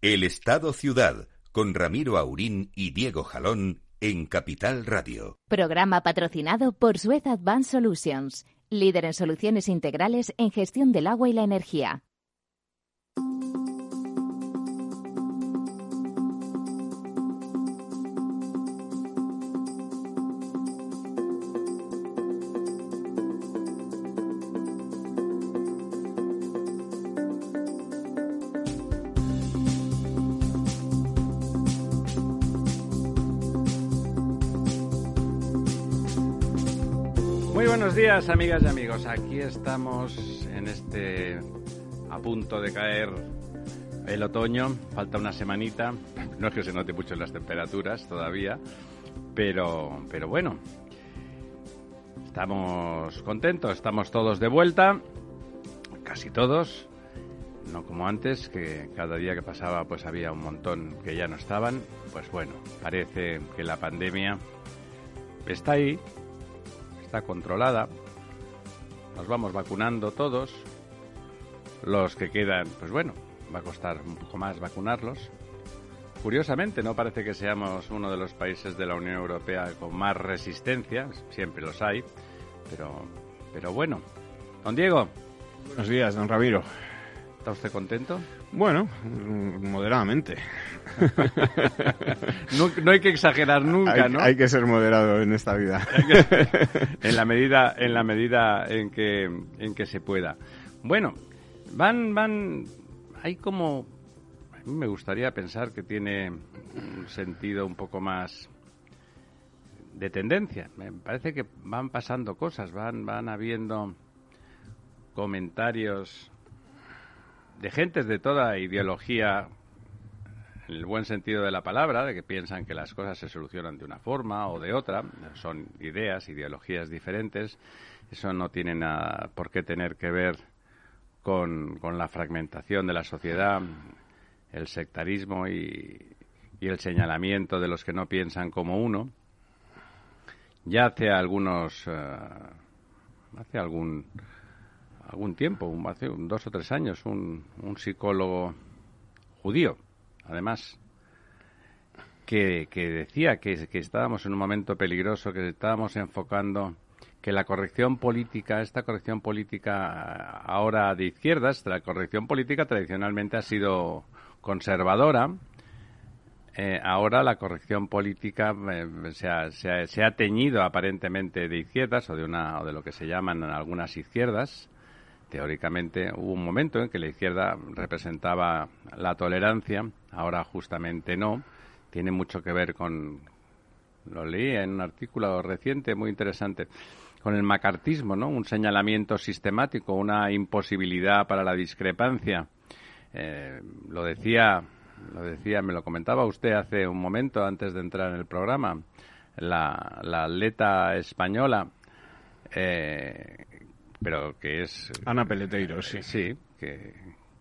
El Estado Ciudad, con Ramiro Aurín y Diego Jalón en Capital Radio. Programa patrocinado por Suez Advanced Solutions, líder en soluciones integrales en gestión del agua y la energía. Días, amigas y amigos. Aquí estamos en este a punto de caer el otoño. Falta una semanita. No es que se note mucho en las temperaturas todavía, pero, pero bueno. Estamos contentos, estamos todos de vuelta, casi todos. No como antes, que cada día que pasaba pues había un montón que ya no estaban. Pues bueno, parece que la pandemia está ahí, está controlada. Nos vamos vacunando todos. Los que quedan, pues bueno, va a costar un poco más vacunarlos. Curiosamente, no parece que seamos uno de los países de la Unión Europea con más resistencia, siempre los hay, pero, pero bueno. Don Diego. Buenos días, don Ramiro. ¿Está usted contento? Bueno, moderadamente. no, no, hay que exagerar nunca, hay, ¿no? Hay que ser moderado en esta vida. en la medida, en la medida en que, en que se pueda. Bueno, van, van, hay como, a mí me gustaría pensar que tiene un sentido un poco más de tendencia. Me parece que van pasando cosas, van, van habiendo comentarios de gentes de toda ideología, en el buen sentido de la palabra, de que piensan que las cosas se solucionan de una forma o de otra, son ideas, ideologías diferentes, eso no tiene nada por qué tener que ver con, con la fragmentación de la sociedad, el sectarismo y, y, el señalamiento de los que no piensan como uno. Ya hace algunos, uh, hace algún algún tiempo, hace un, dos o tres años, un, un psicólogo judío, además, que, que decía que, que, estábamos en un momento peligroso, que estábamos enfocando que la corrección política, esta corrección política ahora de izquierdas, la corrección política tradicionalmente ha sido conservadora, eh, ahora la corrección política eh, se, ha, se, ha, se, ha, teñido aparentemente de izquierdas o de una o de lo que se llaman algunas izquierdas, teóricamente hubo un momento en que la izquierda representaba la tolerancia, ahora justamente no. Tiene mucho que ver con, lo leí en un artículo reciente muy interesante, con el macartismo, ¿no? Un señalamiento sistemático, una imposibilidad para la discrepancia. Eh, lo decía, lo decía, me lo comentaba usted hace un momento antes de entrar en el programa, la, la atleta española eh, pero que es... Ana Peleteiro, sí. Sí, que,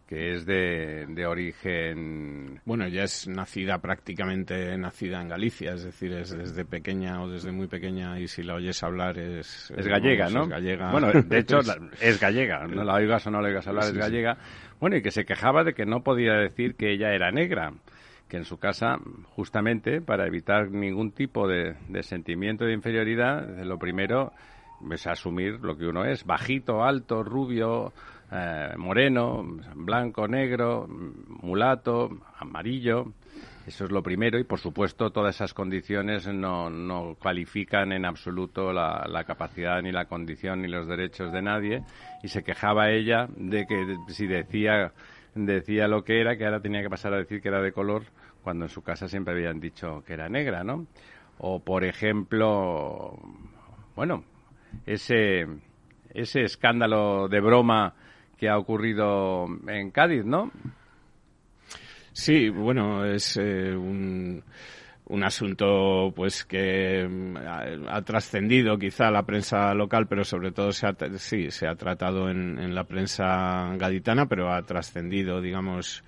que es de, de, origen... Bueno, ella es nacida prácticamente nacida en Galicia, es decir, es desde pequeña o desde muy pequeña y si la oyes hablar es... Es gallega, ¿no? Es gallega. Bueno, de hecho es gallega, no la oigas o no la oigas hablar, Sí, es sí. gallega. Bueno, y que se quejaba de que no podía decir que ella era negra que en su casa, justamente para evitar ningún tipo de, de sentimiento de inferioridad, lo primero es asumir lo que uno es, bajito, alto, rubio, eh, moreno, blanco, negro, mulato, amarillo. Eso es lo primero y, por supuesto, todas esas condiciones no, no cualifican en absoluto la, la, capacidad, ni la condición, ni los derechos de nadie. Y se quejaba ella de que si decía, decía lo que era, que ahora tenía que pasar a decir que era de color, cuando en su casa siempre habían dicho que era negra, ¿no? O, por ejemplo, bueno, ese, ese escándalo de broma que ha ocurrido en Cádiz, ¿no? Sí, bueno, es eh, un, un, asunto pues que ha, ha trascendido quizá la prensa local, pero sobre todo se ha, sí, se ha tratado en, en la prensa gaditana, pero ha trascendido, digamos,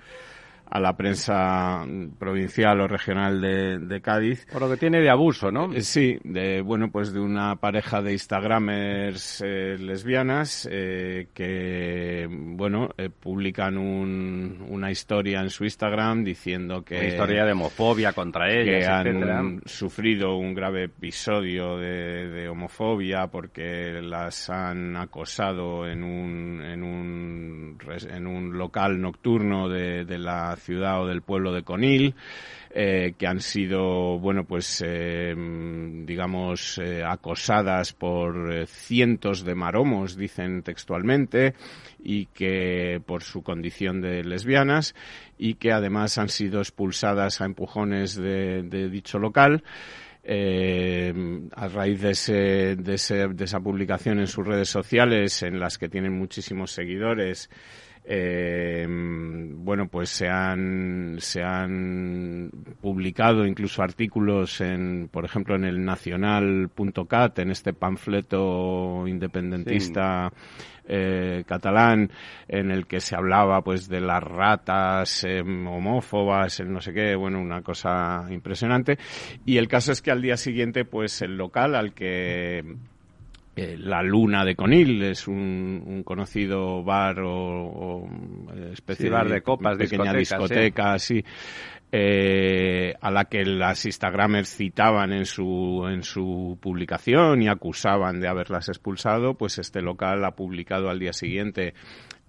a la prensa provincial o regional de, Cádiz. Por lo que tiene de abuso, ¿no? Eh, sí, de, bueno, pues de una pareja de Instagramers eh, lesbianas eh, que, bueno, publican una historia en su Instagram diciendo que... Una historia de homofobia contra ellas, que han sufrido un grave episodio de, homofobia porque las han acosado en un, en un, en un local nocturno de, de la ciudad o del pueblo de Conil, eh, que han sido, bueno, pues, eh, digamos, eh, acosadas por cientos de maromos, dicen textualmente, y que por su condición de lesbianas, y que además han sido expulsadas a empujones de, dicho local. a raíz de, ese, de, ese, de esa publicación en sus redes sociales, en las que tienen muchísimos seguidores, eh, bueno, pues se han, se han publicado incluso artículos en, por ejemplo, en el nacional.cat, en este panfleto independentista eh, catalán, en el que se hablaba pues de las ratas em, homófobas, el no sé qué, bueno, una cosa impresionante. Y el caso es que al día siguiente, pues el local al que la Luna de Conil es un, conocido bar o, especie de, copas, pequeña discoteca, así, eh, a la que las Instagramers citaban en su, en su publicación y acusaban de haberlas expulsado, pues este local ha publicado al día siguiente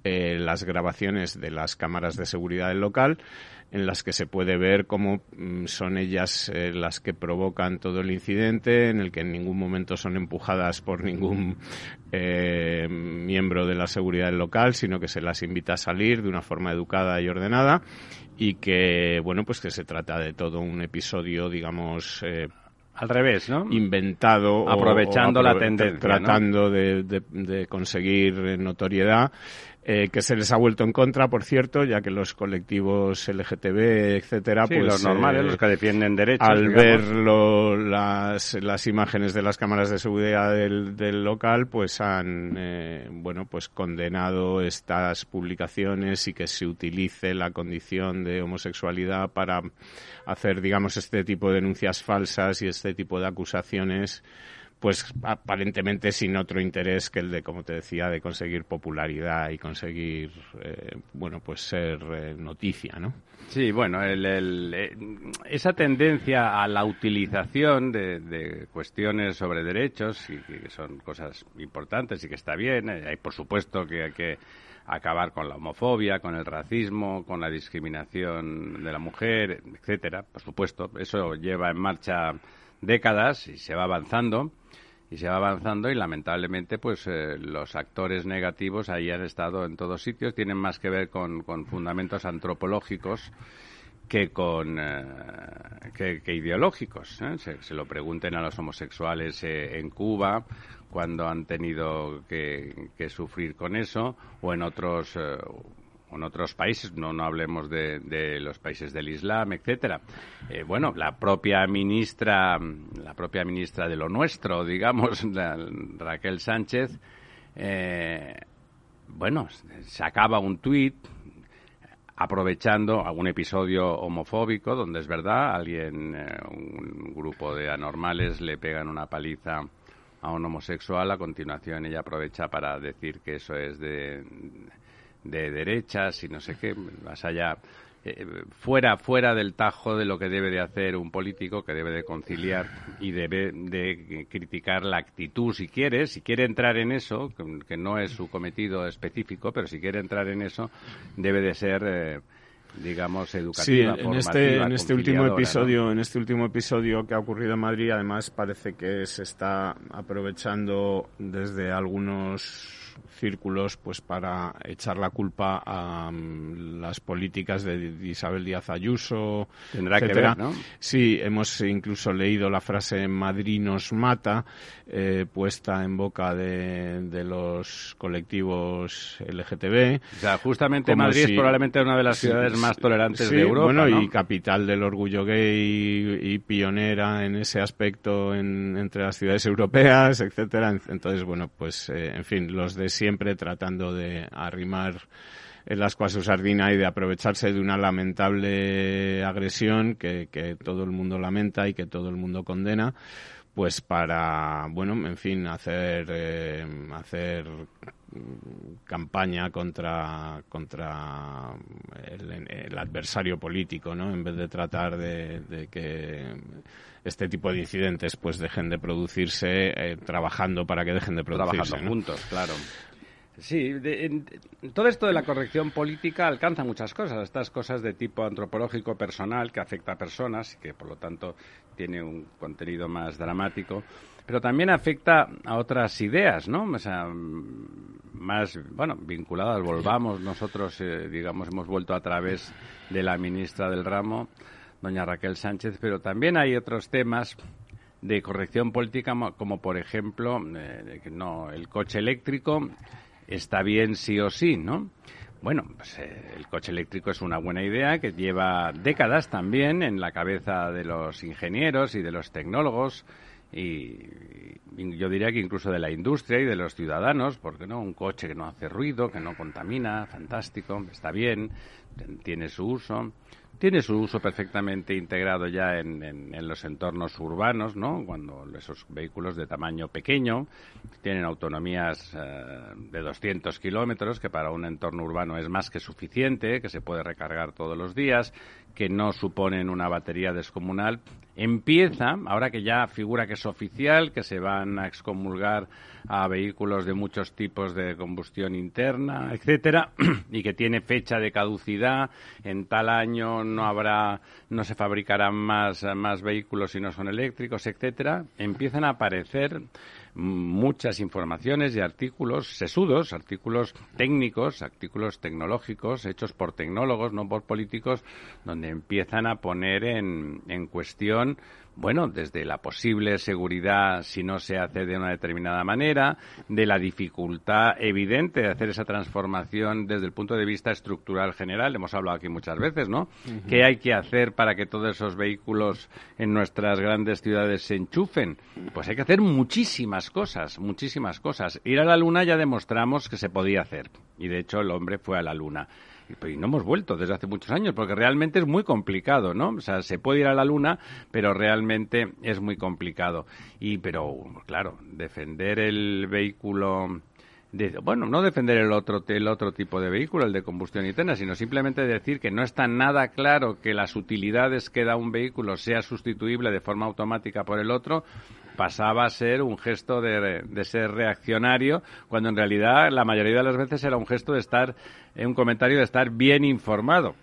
eh, las grabaciones de las cámaras de seguridad del local en las que se puede ver cómo mm, son ellas eh, las que provocan todo el incidente, en el que en ningún momento son empujadas por ningún eh, miembro de la seguridad del local, sino que se las invita a salir de una forma educada y ordenada y que, bueno, pues que se trata de todo un episodio, digamos, eh, al revés, ¿no? Inventado. Aprovechando la tendencia. Tratando de, de, conseguir notoriedad eh, que se les ha vuelto en contra, por cierto, ya que los colectivos LGTB, etcétera, pues los normales, los que defienden derechos, al ver las, las imágenes de las cámaras de seguridad del, del local, pues han eh, bueno pues condenado estas publicaciones y que se utilice la condición de homosexualidad para hacer, digamos, este tipo de denuncias falsas y este tipo de acusaciones pues aparentemente sin otro interés que el de, como te decía, de conseguir popularidad y conseguir, eh, bueno, pues ser eh, noticia, ¿no? Sí, bueno, el, eh, esa tendencia a la utilización de, cuestiones sobre derechos, y que son cosas importantes y que está bien, hay por supuesto que hay que acabar con la homofobia, con el racismo, con la discriminación de la mujer, etcétera, por supuesto, eso lleva en marcha décadas y se va avanzando y se va avanzando y lamentablemente pues eh, los actores negativos ahí han estado en todos sitios tienen más que ver con, con fundamentos antropológicos que con eh, que, ideológicos ¿eh? se, lo pregunten a los homosexuales en Cuba cuando han tenido que, que, sufrir con eso o en otros en otros países, no, no hablemos de, de los países del Islam, etcétera. Eh, bueno, la propia ministra, la propia ministra de lo nuestro, digamos, Raquel Sánchez, eh, bueno, sacaba un tuit aprovechando algún episodio homofóbico donde es verdad, alguien, eh, un grupo de anormales le pegan una paliza a un homosexual, a continuación ella aprovecha para decir que eso es de de derechas y no sé qué, más allá eh, fuera fuera del tajo de lo que debe de hacer un político que debe de conciliar y debe de criticar la actitud si quiere si quiere entrar en eso que, no es su cometido específico pero si quiere entrar en eso debe de ser eh, digamos educativa sí, en este en este último episodio en este último episodio que ha ocurrido en Madrid además parece que se está aprovechando desde algunos círculos pues para echar la culpa a mm, las políticas de Isabel Díaz Ayuso, Tendrá que ver, ¿no? Sí, hemos incluso leído la frase Madrid nos mata, eh, puesta en boca de, de, los colectivos LGTB. O sea, justamente Madrid es probablemente una de las ciudades más tolerantes de Europa. Bueno, y capital del orgullo gay y, pionera en ese aspecto entre las ciudades europeas, etcétera. Entonces, bueno, pues, eh, en fin, los de siempre tratando de arrimar en las cuales sardina y de aprovecharse de una lamentable agresión que, que todo el mundo lamenta y que todo el mundo condena pues para bueno en fin hacer eh, hacer campaña contra contra el, adversario político no en vez de tratar de, que este tipo de incidentes pues dejen de producirse eh, trabajando para que dejen de producirse trabajando juntos claro Sí, todo esto de la corrección política alcanza muchas cosas, estas cosas de tipo antropológico personal que afecta a personas y que por lo tanto tiene un contenido más dramático, pero también afecta a otras ideas, ¿no? O sea, más, bueno, vinculadas, volvamos, nosotros, eh, digamos, hemos vuelto a través de la ministra del ramo, doña Raquel Sánchez, pero también hay otros temas de corrección política como por ejemplo eh, no el coche eléctrico está bien sí o sí, ¿no? Bueno, pues eh, el coche eléctrico es una buena idea que lleva décadas también en la cabeza de los ingenieros y de los tecnólogos y, yo diría que incluso de la industria y de los ciudadanos, porque no un coche que no hace ruido, que no contamina, fantástico, está bien, tiene su uso tiene su uso perfectamente integrado ya en, en, los entornos urbanos, ¿no? Cuando esos vehículos de tamaño pequeño tienen autonomías eh, de 200 kilómetros, que para un entorno urbano es más que suficiente, que se puede recargar todos los días, que no suponen una batería descomunal, empieza, ahora que ya figura que es oficial, que se van a excomulgar a vehículos de muchos tipos de combustión interna, etcétera, y que tiene fecha de caducidad, en tal año no habrá, no se fabricarán más, más vehículos si no son eléctricos, etcétera, empiezan a aparecer muchas informaciones y artículos sesudos, artículos técnicos, artículos tecnológicos hechos por tecnólogos, no por políticos, donde empiezan a poner en, en cuestión bueno, desde la posible seguridad si no se hace de una determinada manera, de la dificultad evidente de hacer esa transformación desde el punto de vista estructural general, hemos hablado aquí muchas veces, ¿no? ¿Qué hay que hacer para que todos esos vehículos en nuestras grandes ciudades se enchufen? Pues hay que hacer muchísimas cosas, muchísimas cosas. Ir a la Luna ya demostramos que se podía hacer, y de hecho el hombre fue a la Luna y no hemos vuelto desde hace muchos años, porque realmente es muy complicado, ¿no? O sea, se puede ir a la Luna, pero realmente es muy complicado. Y, pero, claro, defender el vehículo... De, bueno, no defender el otro, el otro tipo de vehículo, el de combustión interna, sino simplemente decir que no está nada claro que las utilidades que da un vehículo sea sustituible de forma automática por el otro, pasaba a ser un gesto de, ser reaccionario, cuando en realidad la mayoría de las veces era un gesto de estar, eh, un comentario de estar bien informado.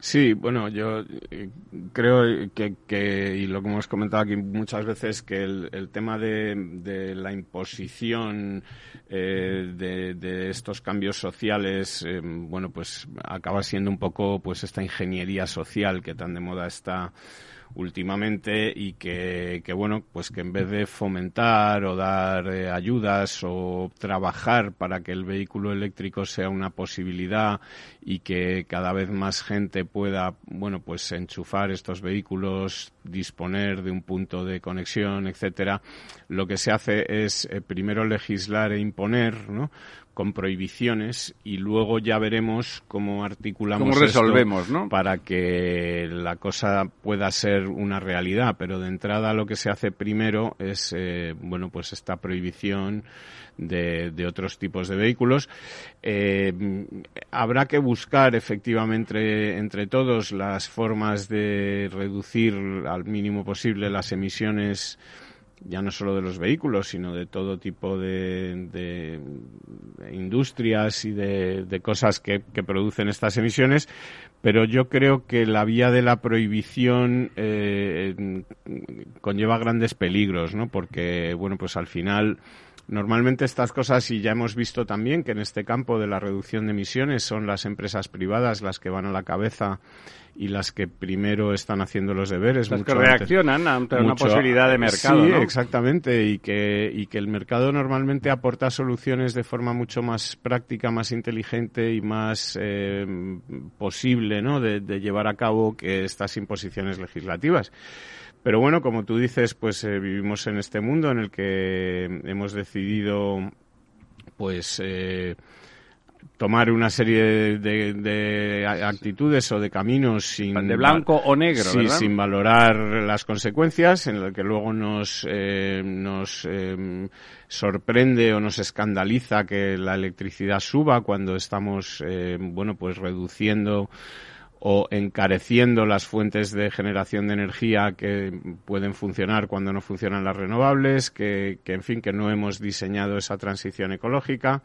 Sí, bueno, yo eh, creo que, y lo que hemos comentado aquí muchas veces, que el, tema de, la imposición eh, de, estos cambios sociales, bueno, pues acaba siendo un poco pues esta ingeniería social que tan de moda está últimamente y que, bueno, pues que en vez de fomentar o dar eh, ayudas o trabajar para que el vehículo eléctrico sea una posibilidad y que cada vez más gente pueda, bueno, pues enchufar estos vehículos, disponer de un punto de conexión, etcétera, lo que se hace es eh, primero legislar e imponer, ¿no? Con prohibiciones y luego ya veremos cómo articulamos resolvemos, ¿no? para que la cosa pueda ser una realidad. Pero de entrada lo que se hace primero es, eh, bueno, pues esta prohibición de, de otros tipos de vehículos. Eh, habrá que buscar efectivamente entre todos las formas de reducir al mínimo posible las emisiones ya no solo de los vehículos, sino de todo tipo de, industrias y de, cosas que, producen estas emisiones. Pero yo creo que la vía de la prohibición eh, conlleva grandes peligros, ¿no? Porque, bueno, pues al final Normalmente estas cosas, y ya hemos visto también que en este campo de la reducción de emisiones son las empresas privadas las que van a la cabeza y las que primero están haciendo los deberes. Las que reaccionan ante una posibilidad de mercado. Sí, exactamente, y que, y que el mercado normalmente aporta soluciones de forma mucho más práctica, más inteligente y más eh, posible ¿no? de llevar a cabo que estas imposiciones legislativas. Pero bueno, como tú dices, pues eh, vivimos en este mundo en el que hemos decidido, pues, eh, tomar una serie de, actitudes o de caminos sin de blanco o negro sí, sin valorar las consecuencias en lo que luego nos eh, nos eh, sorprende o nos escandaliza que la electricidad suba cuando estamos eh, bueno pues reduciendo o encareciendo las fuentes de generación de energía que pueden funcionar cuando no funcionan las renovables, que, que, en fin, que no hemos diseñado esa transición ecológica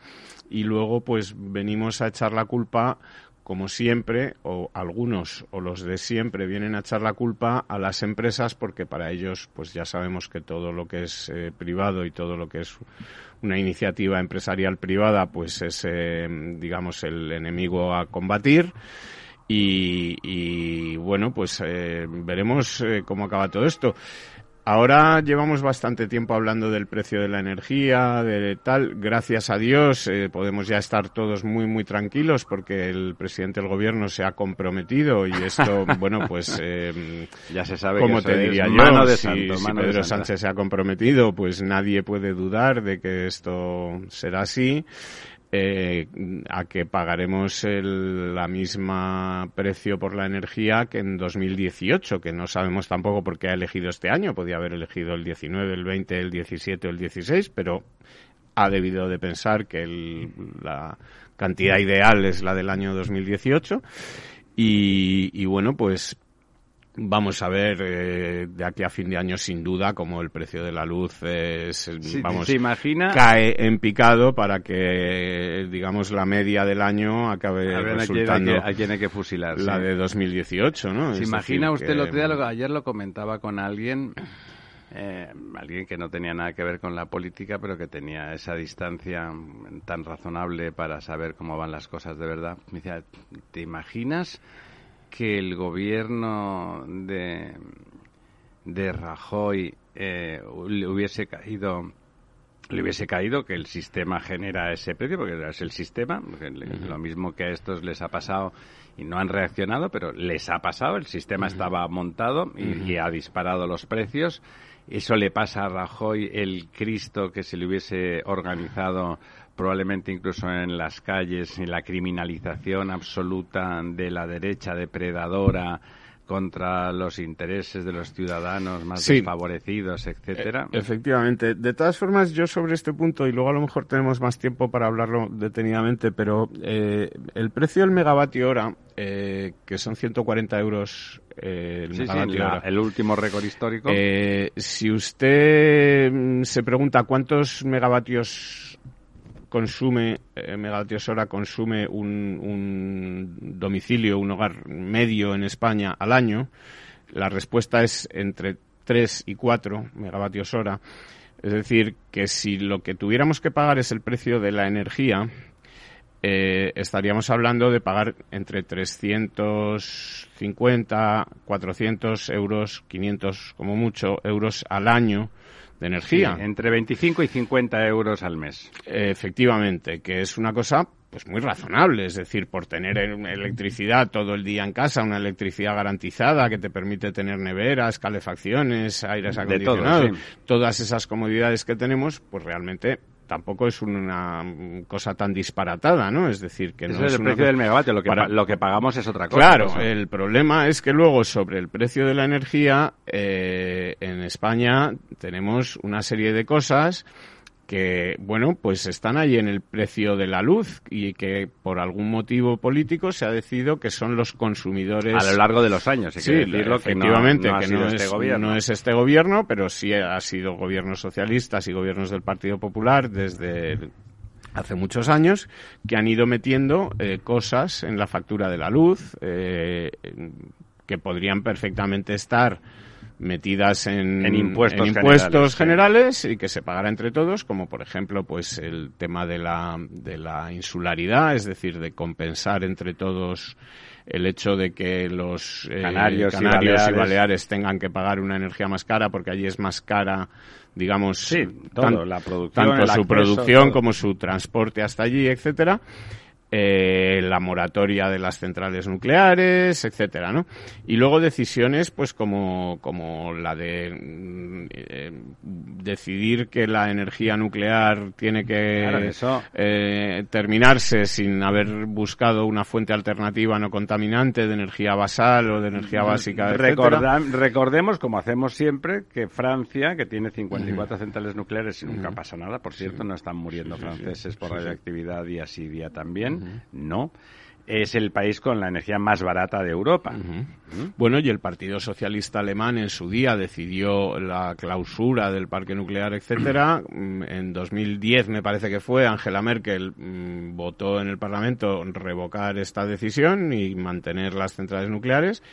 y luego pues venimos a echar la culpa como siempre, o algunos o los de siempre vienen a echar la culpa a las empresas porque para ellos, pues ya sabemos que todo lo que es eh, privado y todo lo que es una iniciativa empresarial privada, pues es, eh, digamos, el enemigo a combatir. Y, bueno, pues eh, veremos eh, cómo acaba todo esto. Ahora llevamos bastante tiempo hablando del precio de la energía, de tal. Gracias a Dios eh, podemos ya estar todos muy, muy tranquilos porque el presidente del gobierno se ha comprometido y esto, bueno, pues ya se sabe. Como te diría yo, si, Pedro Sánchez se ha comprometido, pues nadie puede dudar de que esto será así eh, a que pagaremos el, la misma precio por la energía que en 2018, que no sabemos tampoco por qué ha elegido este año. Podía haber elegido el 19, el 20, el 17 o el 16, pero ha debido de pensar que la cantidad ideal es la del año 2018. Y, y bueno, pues Vamos a ver eh, de aquí a fin de año sin duda como el precio de la luz es, vamos, cae en picado para que digamos la media del año acabe resultando a quién hay que fusilar la de 2018, ¿no? ¿Se imagina usted lo que ayer lo comentaba con alguien eh, alguien que no tenía nada que ver con la política, pero que tenía esa distancia tan razonable para saber cómo van las cosas de verdad. Me decía, ¿te imaginas que el gobierno de, de Rajoy eh, le hubiese caído le hubiese caído que el sistema genera ese precio, porque es el sistema, lo mismo que a estos les ha pasado y no han reaccionado, pero les ha pasado, el sistema estaba montado y, ha disparado los precios. Eso le pasa a Rajoy el Cristo que se le hubiese organizado probablemente incluso en las calles, en la criminalización absoluta de la derecha depredadora contra los intereses de los ciudadanos más desfavorecidos, etcétera. E, efectivamente. De todas formas, yo sobre este punto, y luego a lo mejor tenemos más tiempo para hablarlo detenidamente, pero eh, el precio del megavatio hora, eh, que son 140 euros eh, el megavatio hora, el último récord histórico. si usted mm, se pregunta cuántos megavatios consume, eh, megavatios hora consume un, un domicilio, un hogar medio en España al año, la respuesta es entre 3 y 4 megavatios hora. Es decir, que si lo que tuviéramos que pagar es el precio de la energía, eh, estaríamos hablando de pagar entre 350, 400 euros, 500 como mucho euros al año de energía. entre 25 y 50 euros al mes. Efectivamente, que es una cosa pues muy razonable, es decir, por tener electricidad todo el día en casa, una electricidad garantizada que te permite tener neveras, calefacciones, aires acondicionados, todas esas comodidades que tenemos, pues realmente tampoco es una cosa tan disparatada, ¿no? Es decir, que no es, el precio del megavatio, lo que, lo que pagamos es otra cosa. Claro, el problema es que luego sobre el precio de la energía eh, en España tenemos una serie de cosas que, bueno, pues están ahí en el precio de la luz y que por algún motivo político se ha decidido que son los consumidores. A lo largo de los años, sí, efectivamente, que, no, es, este no es este gobierno, pero sí ha sido gobiernos socialistas y gobiernos del Partido Popular desde hace muchos años que han ido metiendo eh, cosas en la factura de la luz eh, que podrían perfectamente estar metidas en, impuestos, generales, y que se pagara entre todos, como por ejemplo pues el tema de la, de la insularidad, es decir, de compensar entre todos el hecho de que los eh, canarios, y, baleares. tengan que pagar una energía más cara porque allí es más cara digamos la producción, tanto su producción como su transporte hasta allí etcétera eh, la moratoria de las centrales nucleares, etcétera, ¿no? Y luego decisiones, pues como, como la de mm, eh, decidir que la energía nuclear tiene que eh, terminarse sin haber buscado una fuente alternativa no contaminante de energía basal o de energía básica, etcétera. recordemos, como hacemos siempre, que Francia, que tiene 54 centrales nucleares y nunca pasa nada, por cierto, no están muriendo franceses por radioactividad día sí día también, no. Es el país con la energía más barata de Europa. Bueno, y el Partido Socialista Alemán en su día decidió la clausura del parque nuclear, etcétera. Mm, en 2010 me parece que fue Angela Merkel mm, votó en el Parlamento revocar esta decisión y mantener las centrales nucleares.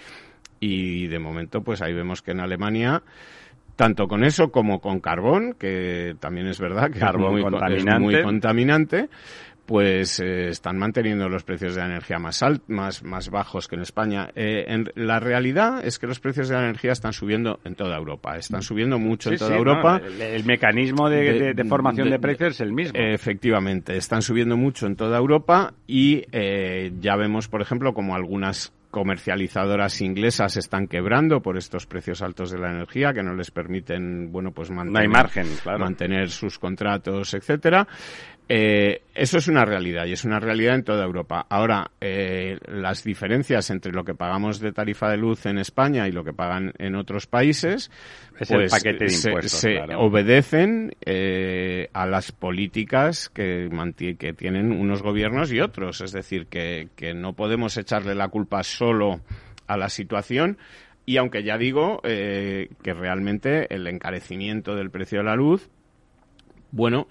Y de momento, pues ahí vemos que en Alemania tanto con eso como con carbón, que también es verdad que es muy contaminante, pues eh, están manteniendo los precios de la energía más, más, más bajos que en España. Eh, en, la realidad es que los precios de la energía están subiendo en toda Europa. Están subiendo mucho en toda Europa. el, mecanismo de, formación de, precios es el mismo. Efectivamente, están subiendo mucho en toda Europa y eh, ya vemos, por ejemplo, como algunas comercializadoras inglesas están quebrando por estos precios altos de la energía que no les permiten bueno pues mantener, margen, mantener sus contratos etcétera eh, eso es una realidad y es una realidad en toda Europa. Ahora, eh, las diferencias entre lo que pagamos de tarifa de luz en España y lo que pagan en otros países, pues se, obedecen eh, a las políticas que, que tienen unos gobiernos y otros. Es decir, que, que no podemos echarle la culpa solo a la situación. Y aunque ya digo que realmente el encarecimiento del precio de la luz, bueno,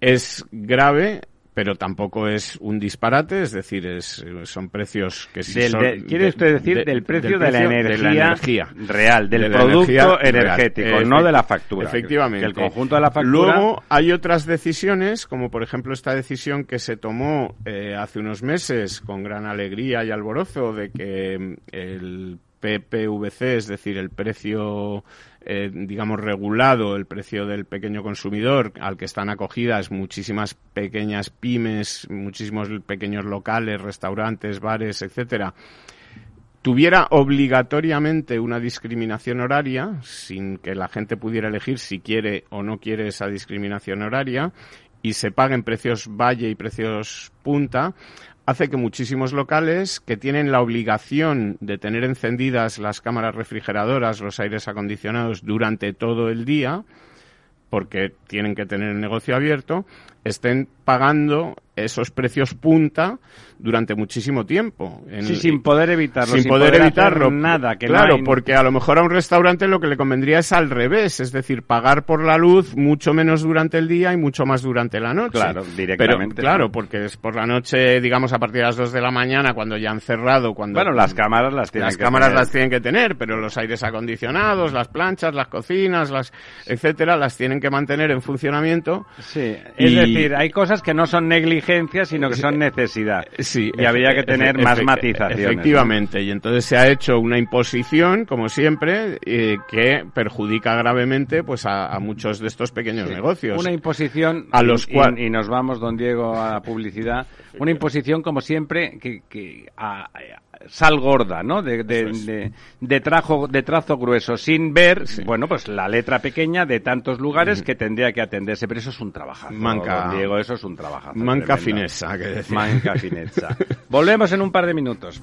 es grave, pero tampoco es un disparate, es decir, es, son precios que sí son... ¿Quiere usted decir del, precio de, la energía, real, del producto energético, no de la factura? Efectivamente. el conjunto de la factura... Luego hay otras decisiones, como por ejemplo esta decisión que se tomó eh, hace unos meses con gran alegría y alborozo de que mm, el PPVC, es decir, el precio eh, digamos, regulado el precio del pequeño consumidor, al que están acogidas muchísimas pequeñas pymes, muchísimos pequeños locales, restaurantes, bares, etcétera, tuviera obligatoriamente una discriminación horaria, sin que la gente pudiera elegir si quiere o no quiere esa discriminación horaria, y se paguen precios valle y precios punta, hace que muchísimos locales que tienen la obligación de tener encendidas las cámaras refrigeradoras, los aires acondicionados durante todo el día, porque tienen que tener el negocio abierto, estén pagando esos precios punta durante muchísimo tiempo. sí, sin poder evitarlo. Sin, poder, evitarlo. Nada. Que claro, porque a lo mejor a un restaurante lo que le convendría es al revés, es decir, pagar por la luz mucho menos durante el día y mucho más durante la noche. Claro, directamente. Pero, claro, porque es por la noche, digamos, a partir de las 2 de la mañana, cuando ya han cerrado, cuando... Bueno, las cámaras las tienen las cámaras las tienen que tener, pero los aires acondicionados, las planchas, las cocinas, las etcétera, las tienen que mantener en funcionamiento. Sí, es decir, hay cosas que no son negligencias, sino que son necesidad. Sí, y habría que tener más matizaciones. Efectivamente, y entonces se ha hecho una imposición, como siempre, eh, que perjudica gravemente pues a, muchos de estos pequeños negocios. Una imposición a los cuales y, nos vamos, don Diego, a la publicidad. Una imposición, como siempre, que, que a, sal gorda, ¿no? De, de, de, trazo, de trazo grueso, sin ver, bueno, pues la letra pequeña de tantos lugares que tendría que atenderse. Pero eso es un trabajo. Manca. Diego, eso es un trabajo. Manca fineza, que decir. Manca fineza. Volvemos en un par de minutos.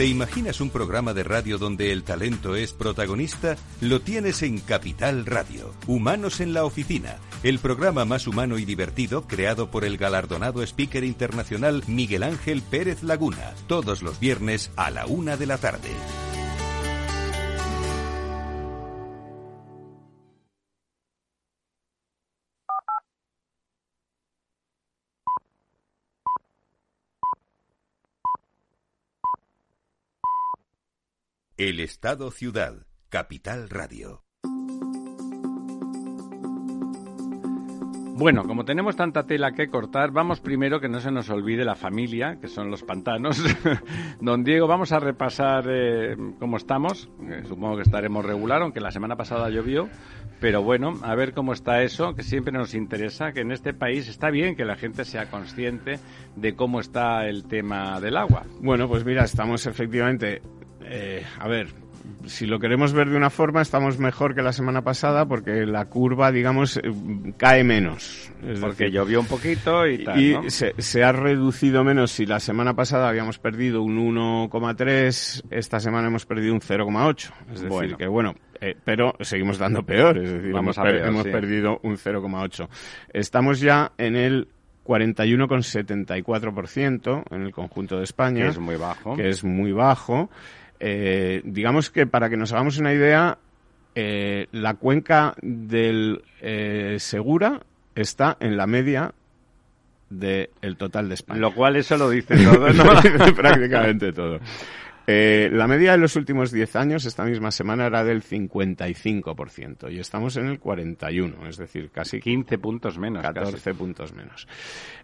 ¿Te imaginas un programa de radio donde el talento es protagonista? Lo tienes en Capital Radio. Humanos en la Oficina, el programa más humano y divertido creado por el galardonado speaker internacional Miguel Ángel Pérez Laguna, todos los viernes a la una de la tarde. El Estado Ciudad, Capital Radio. Bueno, como tenemos tanta tela que cortar, vamos primero que no se nos olvide la familia, que son los pantanos. Don Diego, vamos a repasar eh, cómo estamos. Eh, supongo que estaremos regular, aunque la semana pasada llovió. Pero bueno, a ver cómo está eso, que siempre nos interesa, que en este país está bien que la gente sea consciente de cómo está el tema del agua. Bueno, pues mira, estamos efectivamente eh, a ver, si lo queremos ver de una forma, estamos mejor que la semana pasada porque la curva, digamos, eh, cae menos. porque llovió un poquito y tal. Y se, ha reducido menos. Si la semana pasada habíamos perdido un 1,3, esta semana hemos perdido un 0,8. Es decir, que bueno, eh, pero seguimos dando peor. Es decir, hemos, hemos perdido un 0,8. Estamos ya en el 41,74% en el conjunto de España. Que es muy bajo. Que es muy bajo. Eh, digamos que para que nos hagamos una idea, eh, la cuenca del eh, Segura está en la media del total de España. Lo cual eso lo dice todo, Prácticamente todo. Eh, la media de los últimos 10 años, esta misma semana, era del 55% y estamos en el 41%, es decir, casi 15 puntos menos. 14 puntos menos.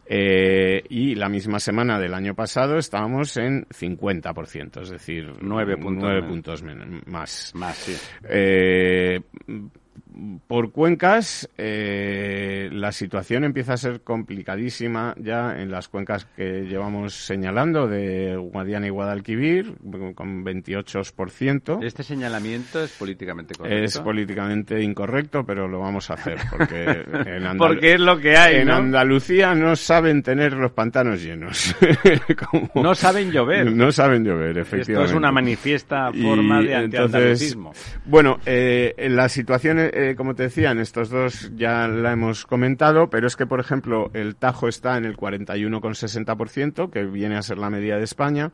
Eh, y la misma semana del año pasado estábamos en 50%, es decir, 9 puntos, menos. más. Más, sí. Eh, por cuencas, eh, la situación empieza a ser complicadísima ya en las cuencas que llevamos señalando de Guadiana y Guadalquivir, con 28%. ¿Este señalamiento es políticamente correcto? Es políticamente incorrecto, pero lo vamos a hacer, porque en porque es lo que hay, En Andalucía no saben tener los pantanos llenos. no saben llover. No saben llover, efectivamente. Esto es una manifiesta forma de antiandalucismo. Bueno, eh, la situación eh, como te decía, en estos dos ya la hemos comentado, pero es que, por ejemplo, el Tajo está en el 41,60%, que viene a ser la media de España.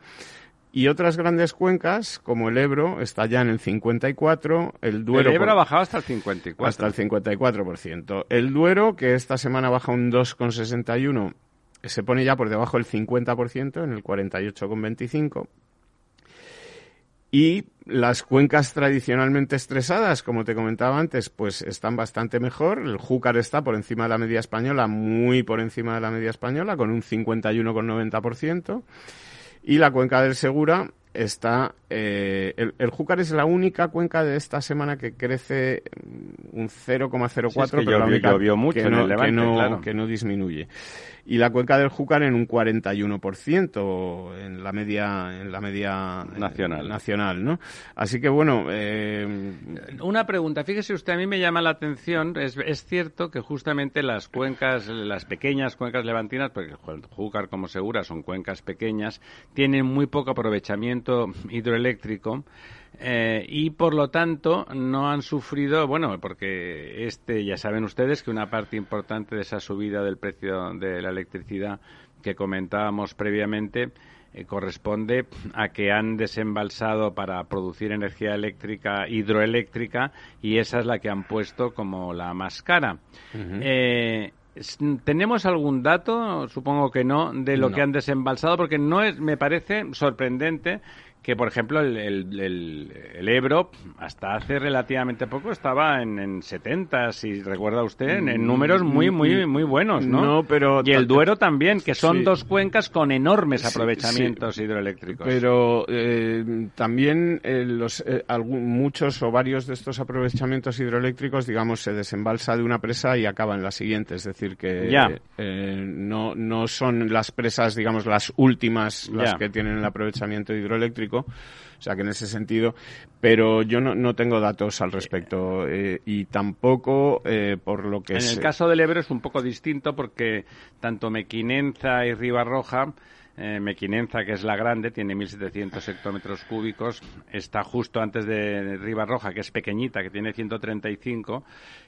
Y otras grandes cuencas, como el Ebro, está ya en el 54, el Duero... El Ebro ha bajado hasta el 54. Hasta el 54%. El Duero, que esta semana baja un 2,61, se pone ya por debajo del 50%, en el 48,25. Y las cuencas tradicionalmente estresadas, como te comentaba antes, pues están bastante mejor. El Júcar está por encima de la media española, muy por encima de la media española, con un 51,90%. Y la cuenca del Segura está eh, el, Júcar es la única cuenca de esta semana que crece un 0,04 pero la única mucho que, no, que no disminuye y la cuenca del Júcar en un 41% en la media en la media nacional nacional ¿no? así que bueno eh... una pregunta fíjese usted a mí me llama la atención es, es cierto que justamente las cuencas las pequeñas cuencas levantinas porque el Júcar como segura son cuencas pequeñas tienen muy poco aprovechamiento hidroeléctrico eh, y por lo tanto no han sufrido, bueno, porque este ya saben ustedes que una parte importante de esa subida del precio de la electricidad que comentábamos previamente eh, corresponde a que han desembalsado para producir energía eléctrica hidroeléctrica y esa es la que han puesto como la más cara. Eh, ¿Tenemos algún dato? Supongo que no, de lo que han desembalsado, porque no es, me parece sorprendente que, por ejemplo, el, el, Ebro hasta hace relativamente poco estaba en, en 70, si recuerda usted, en, números muy, muy, muy buenos, ¿no? No, pero... Y el Duero también, que son dos cuencas con enormes aprovechamientos hidroeléctricos. Pero eh, también eh, los, eh, muchos o varios de estos aprovechamientos hidroeléctricos, digamos, se desembalsa de una presa y acaba en la siguiente. Es decir, que no, no son las presas, digamos, las últimas las que tienen el aprovechamiento hidroeléctrico o sea que en ese sentido, pero yo no, no tengo datos al respecto eh, y tampoco eh, por lo que En el caso del Ebro es un poco distinto porque tanto Mequinenza y Ribarroja eh, Mequinenza, que es la grande, tiene 1.700 hectómetros cúbicos, está justo antes de Roja, que es pequeñita, que tiene 135,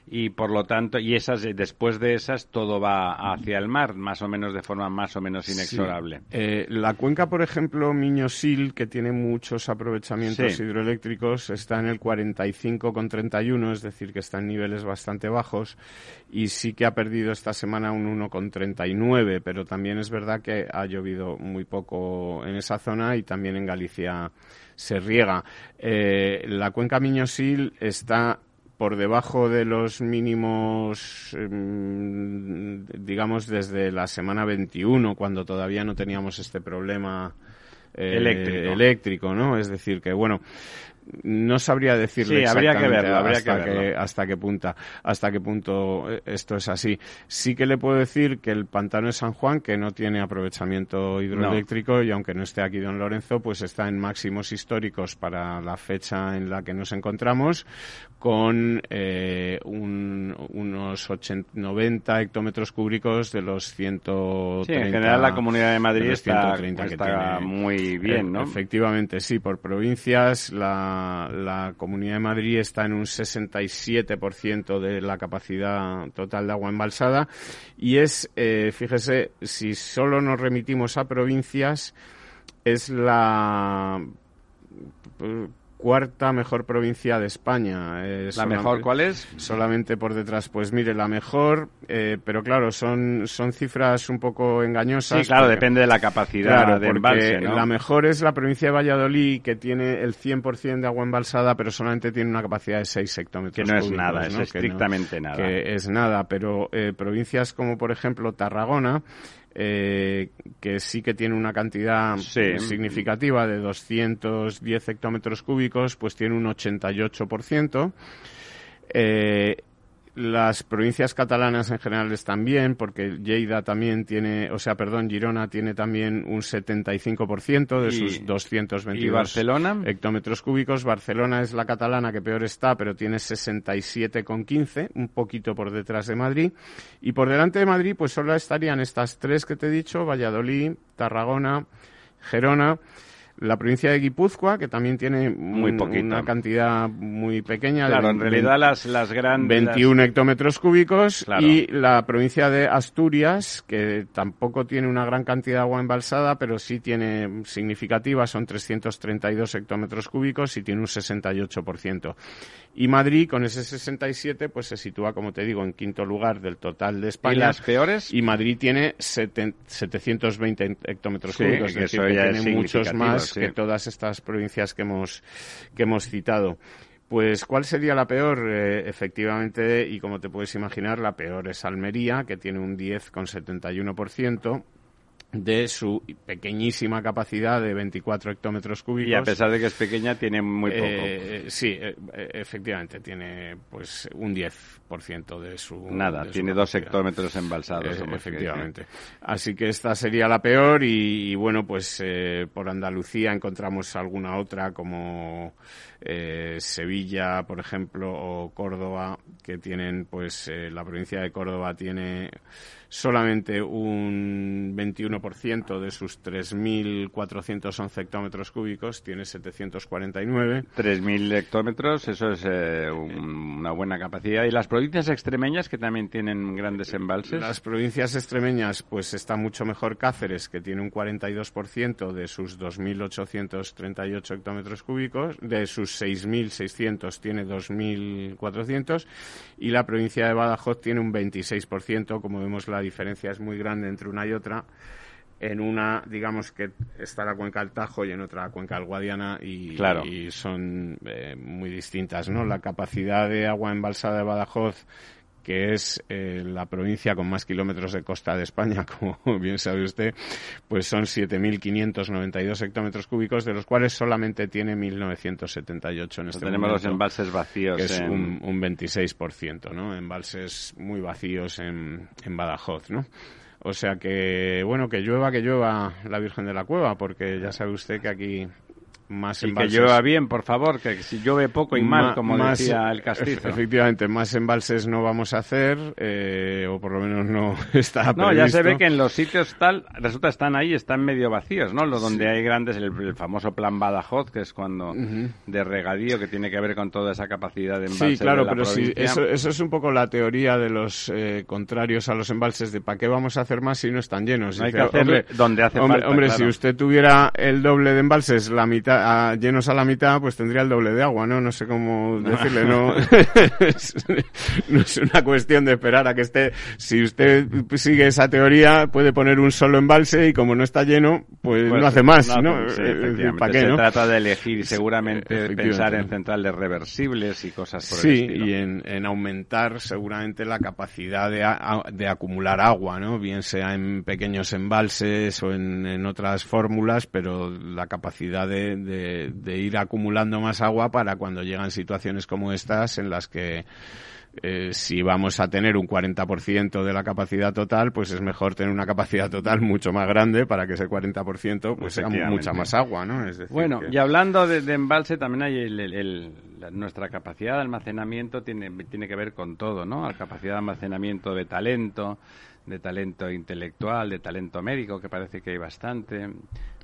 y por lo tanto, y esas, después de esas, todo va hacia el mar, más o menos de forma más o menos inexorable. Eh, la cuenca, por ejemplo, Miñosil, que tiene muchos aprovechamientos hidroeléctricos, está en el 45,31, es decir, que está en niveles bastante bajos, y sí que ha perdido esta semana un 1,39, pero también es verdad que ha llovido muy poco en esa zona y también en Galicia se riega. Eh, la cuenca Miñosil está por debajo de los mínimos, em, digamos, desde la semana 21, cuando todavía no teníamos este problema eh, eléctrico. eléctrico, ¿no? Es decir, que bueno, no sabría decirle sí, habría que verlo, habría hasta, que hasta qué punta, hasta qué punto eh, esto es así. Sí que le puedo decir que el pantano de San Juan, que no tiene aprovechamiento hidroeléctrico y aunque no esté aquí don Lorenzo, pues está en máximos históricos para la fecha en la que nos encontramos, con eh, unos 80, 90 hectómetros cúbicos de los 130. Sí, en general la Comunidad de Madrid está, está muy bien, ¿no? Efectivamente, sí, por provincias la la, Comunidad de Madrid está en un 67% de la capacidad total de agua embalsada y es, eh, fíjese, si solo nos remitimos a provincias, es la cuarta mejor provincia de España. ¿La mejor cuál es? Solamente por detrás. Pues mire, la mejor, eh, pero claro, son, son cifras un poco engañosas. Sí, claro, depende de la capacidad de embalse, La mejor es la provincia de Valladolid, que tiene el 100% de agua embalsada, pero solamente tiene una capacidad de 6 hectómetros. Que no es nada, es estrictamente nada. Que es nada, pero eh, provincias como, por ejemplo, Tarragona, eh, que sí que tiene una cantidad significativa de 210 hectómetros cúbicos, pues tiene un 88%. Eh, las provincias catalanas en general están bien, porque Lleida también tiene, o sea, perdón, Girona tiene también un 75% de sus 222 Barcelona? hectómetros cúbicos. Barcelona es la catalana que peor está, pero tiene 67,15, un poquito por detrás de Madrid. Y por delante de Madrid, pues solo estarían estas tres que te he dicho, Valladolid, Tarragona, Gerona la provincia de Guipúzcoa, que también tiene muy una cantidad muy pequeña. Claro, en realidad las, las grandes... 21 hectómetros cúbicos. Y la provincia de Asturias, que tampoco tiene una gran cantidad de agua embalsada, pero sí tiene significativa, son 332 hectómetros cúbicos y tiene un 68%. Y Madrid, con ese 67, pues se sitúa, como te digo, en quinto lugar del total de España. ¿Y las peores? Y Madrid tiene 720 hectómetros cúbicos, es decir, que tiene muchos más que todas estas provincias que hemos, que hemos citado. Pues, ¿cuál sería la peor? Eh, efectivamente, y como te puedes imaginar, la peor es Almería, que tiene un 10,71% de su pequeñísima capacidad de 24 hectómetros cúbicos. Y a pesar de que es pequeña, tiene muy poco. Eh, sí, eh, efectivamente, tiene pues un 10% de su... Nada, tiene dos hectómetros embalsados. Eh, efectivamente. Así que esta sería la peor y, bueno, pues por Andalucía encontramos alguna otra como Sevilla, por ejemplo, o Córdoba, que tienen, pues la provincia de Córdoba tiene solamente un 21% de sus 3.411 hectómetros cúbicos tiene 749. 3.000 hectómetros, eso es eh, una buena capacidad. ¿Y las provincias extremeñas que también tienen grandes embalses? Las provincias extremeñas, pues está mucho mejor Cáceres, que tiene un 42% de sus 2.838 hectómetros cúbicos, de sus 6.600 tiene 2.400 y la provincia de Badajoz tiene un 26%, como vemos la diferencia es muy grande entre una y otra. En una, digamos que está la cuenca del Tajo y en otra la cuenca del Guadiana y, y son eh, muy distintas, ¿no? La capacidad de agua embalsada de Badajoz que es eh, la provincia con más kilómetros de costa de España, como bien sabe usted, pues son 7.592 hectómetros cúbicos, de los cuales solamente tiene 1.978 en este tenemos los embalses vacíos. Que es un, un 26%, ¿no? Embalses muy vacíos en, en Badajoz, ¿no? O sea que, bueno, que llueva, que llueva la Virgen de la Cueva, porque ya sabe usted que aquí más y embalses. que llueva bien, por favor, que si llueve poco y mal, como decía el castizo. Efectivamente, más embalses no vamos a hacer, eh, o por lo menos no está previsto. No, ya se ve que en los sitios tal, resulta están ahí, están medio vacíos, ¿no? Los donde hay grandes, el, famoso plan Badajoz, que es cuando de regadío, que tiene que ver con toda esa capacidad de embalse Sí, claro, de la pero sí, provincia. eso, eso es un poco la teoría de los eh, contrarios a los embalses, de ¿para qué vamos a hacer más si no están llenos? Hay Dice, que hacerle hombre, donde hace hombre, falta, Hombre, claro. si usted tuviera el doble de embalses la mitad, a- llenos a la mitad, pues tendría el doble de agua, ¿no? No sé cómo decirle, no, es, no es una cuestión de esperar a que esté. Si usted sigue esa teoría, puede poner un solo embalse y como no está lleno, pues, Pues, no hace más, no, ¿no? sí, Eh, efectivamente. ¿Para qué, Se no? trata de elegir y seguramente efectivamente. pensar en centrales reversibles y cosas por el Sí, estilo. y en, en aumentar seguramente la capacidad de, a- de acumular agua, ¿no? Bien sea en pequeños embalses o en, en otras fórmulas, pero la capacidad de, de- de ir acumulando más agua para cuando llegan situaciones como estas en las que eh, si vamos a tener un 40% de la capacidad total, pues es mejor tener una capacidad total mucho más grande para que ese 40% pues sea mucha más agua, ¿no? Es decir, Bueno, que- y hablando de, de embalse, también hay el, el- el- la- nuestra capacidad de almacenamiento tiene, tiene que ver con todo, ¿no? La capacidad de almacenamiento de talento, de talento intelectual, de talento médico, que parece que hay bastante,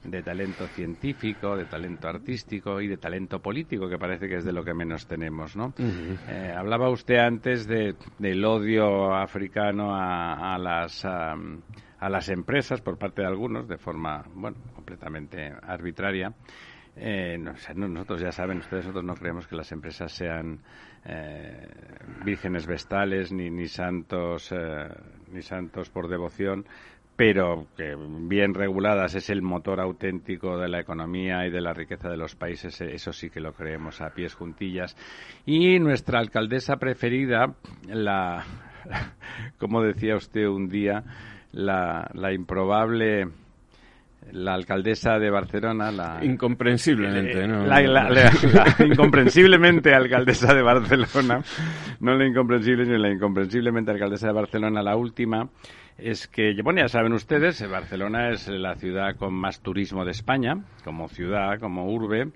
de talento científico, de talento artístico y de talento político, que parece que es de lo que menos tenemos, ¿no? Eh, hablaba usted antes de, del odio africano a, a las... am, a las empresas por parte de algunos de forma bueno completamente arbitraria Eh, no nosotros ya saben ustedes nosotros no creemos que las empresas sean eh, vírgenes vestales ni ni santos eh, ni santos por devoción pero que bien reguladas es el motor auténtico de la economía y de la riqueza de los países, eh, eso sí que lo creemos a pies juntillas. Y nuestra alcaldesa preferida, la, como decía usted un día, la, la improbable, la alcaldesa de Barcelona, la, Incomprensiblemente, ¿no? la, la- la- la incomprensiblemente alcaldesa de Barcelona, no la incomprensible, sino la incomprensiblemente alcaldesa de Barcelona, la última, es que, bueno, ya saben ustedes, eh, Barcelona es la ciudad con más turismo de España, como ciudad, como urbe,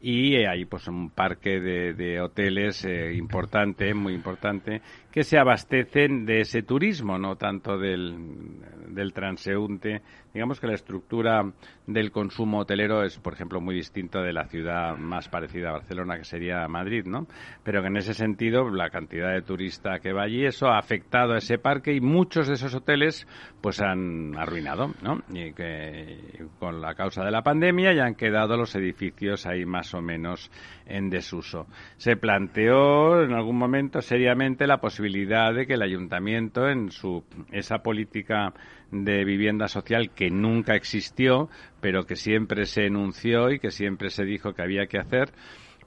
y eh, hay pues un parque de, de hoteles eh, importante, muy importante, que se abastecen de ese turismo, no tanto del, del transeúnte. Digamos que la estructura del consumo hotelero es, por ejemplo, muy distinta de la ciudad más parecida a Barcelona, que sería Madrid, ¿no? Pero que en ese sentido, la cantidad de turista que va allí, eso ha afectado a ese parque y muchos de esos hoteles pues han arruinado, ¿no? Y que con la causa de la pandemia ya han quedado los edificios ahí más o menos en desuso. Se planteó en algún momento seriamente la posibilidad de que el ayuntamiento en su esa política de vivienda social que nunca existió, pero que siempre se enunció y que siempre se dijo que había que hacer,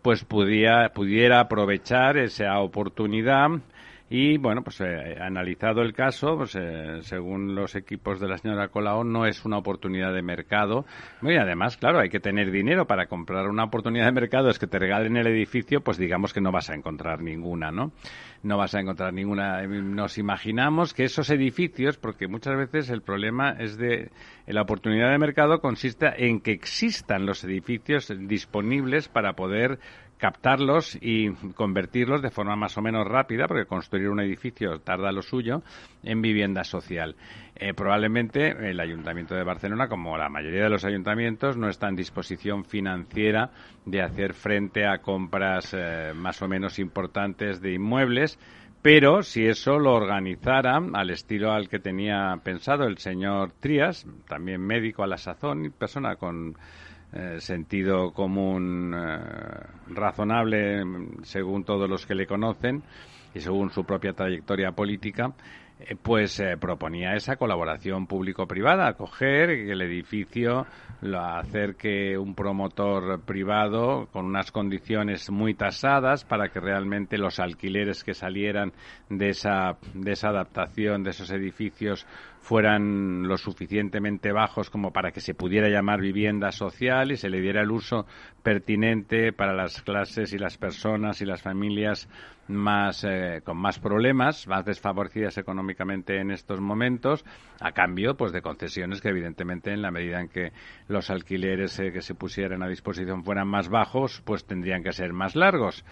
pues pudiera, pudiera aprovechar esa oportunidad y bueno, pues eh, analizado el caso, pues eh, según los equipos de la señora Colau, no es una oportunidad de mercado. Y además, claro, hay que tener dinero para comprar una oportunidad de mercado. Es que te regalen el edificio, pues digamos que no vas a encontrar ninguna, ¿no? No vas a encontrar ninguna. Nos imaginamos que esos edificios, porque muchas veces el problema es de la oportunidad de mercado consiste en que existan los edificios disponibles para poder captarlos y convertirlos de forma más o menos rápida, porque construir un edificio tarda lo suyo, en vivienda social. Eh, probablemente el Ayuntamiento de Barcelona, como la mayoría de los ayuntamientos, no está en disposición financiera de hacer frente a compras eh, más o menos importantes de inmuebles, pero si eso lo organizara al estilo al que tenía pensado el señor Trías, también médico a la sazón y persona con eh, sentido común eh, razonable mm, según todos los que le conocen y según su propia trayectoria política, eh, pues proponía esa colaboración público-privada, coger el edificio, lo- hacer que un promotor privado con unas condiciones muy tasadas para que realmente los alquileres que salieran de esa, de esa adaptación de esos edificios fueran lo suficientemente bajos como para que se pudiera llamar vivienda social y se le diera el uso pertinente para las clases y las personas y las familias más eh, con más problemas, más desfavorecidas económicamente en estos momentos, a cambio pues de concesiones que evidentemente en la medida en que los alquileres eh, que se pusieran a disposición fueran más bajos, pues tendrían que ser más largos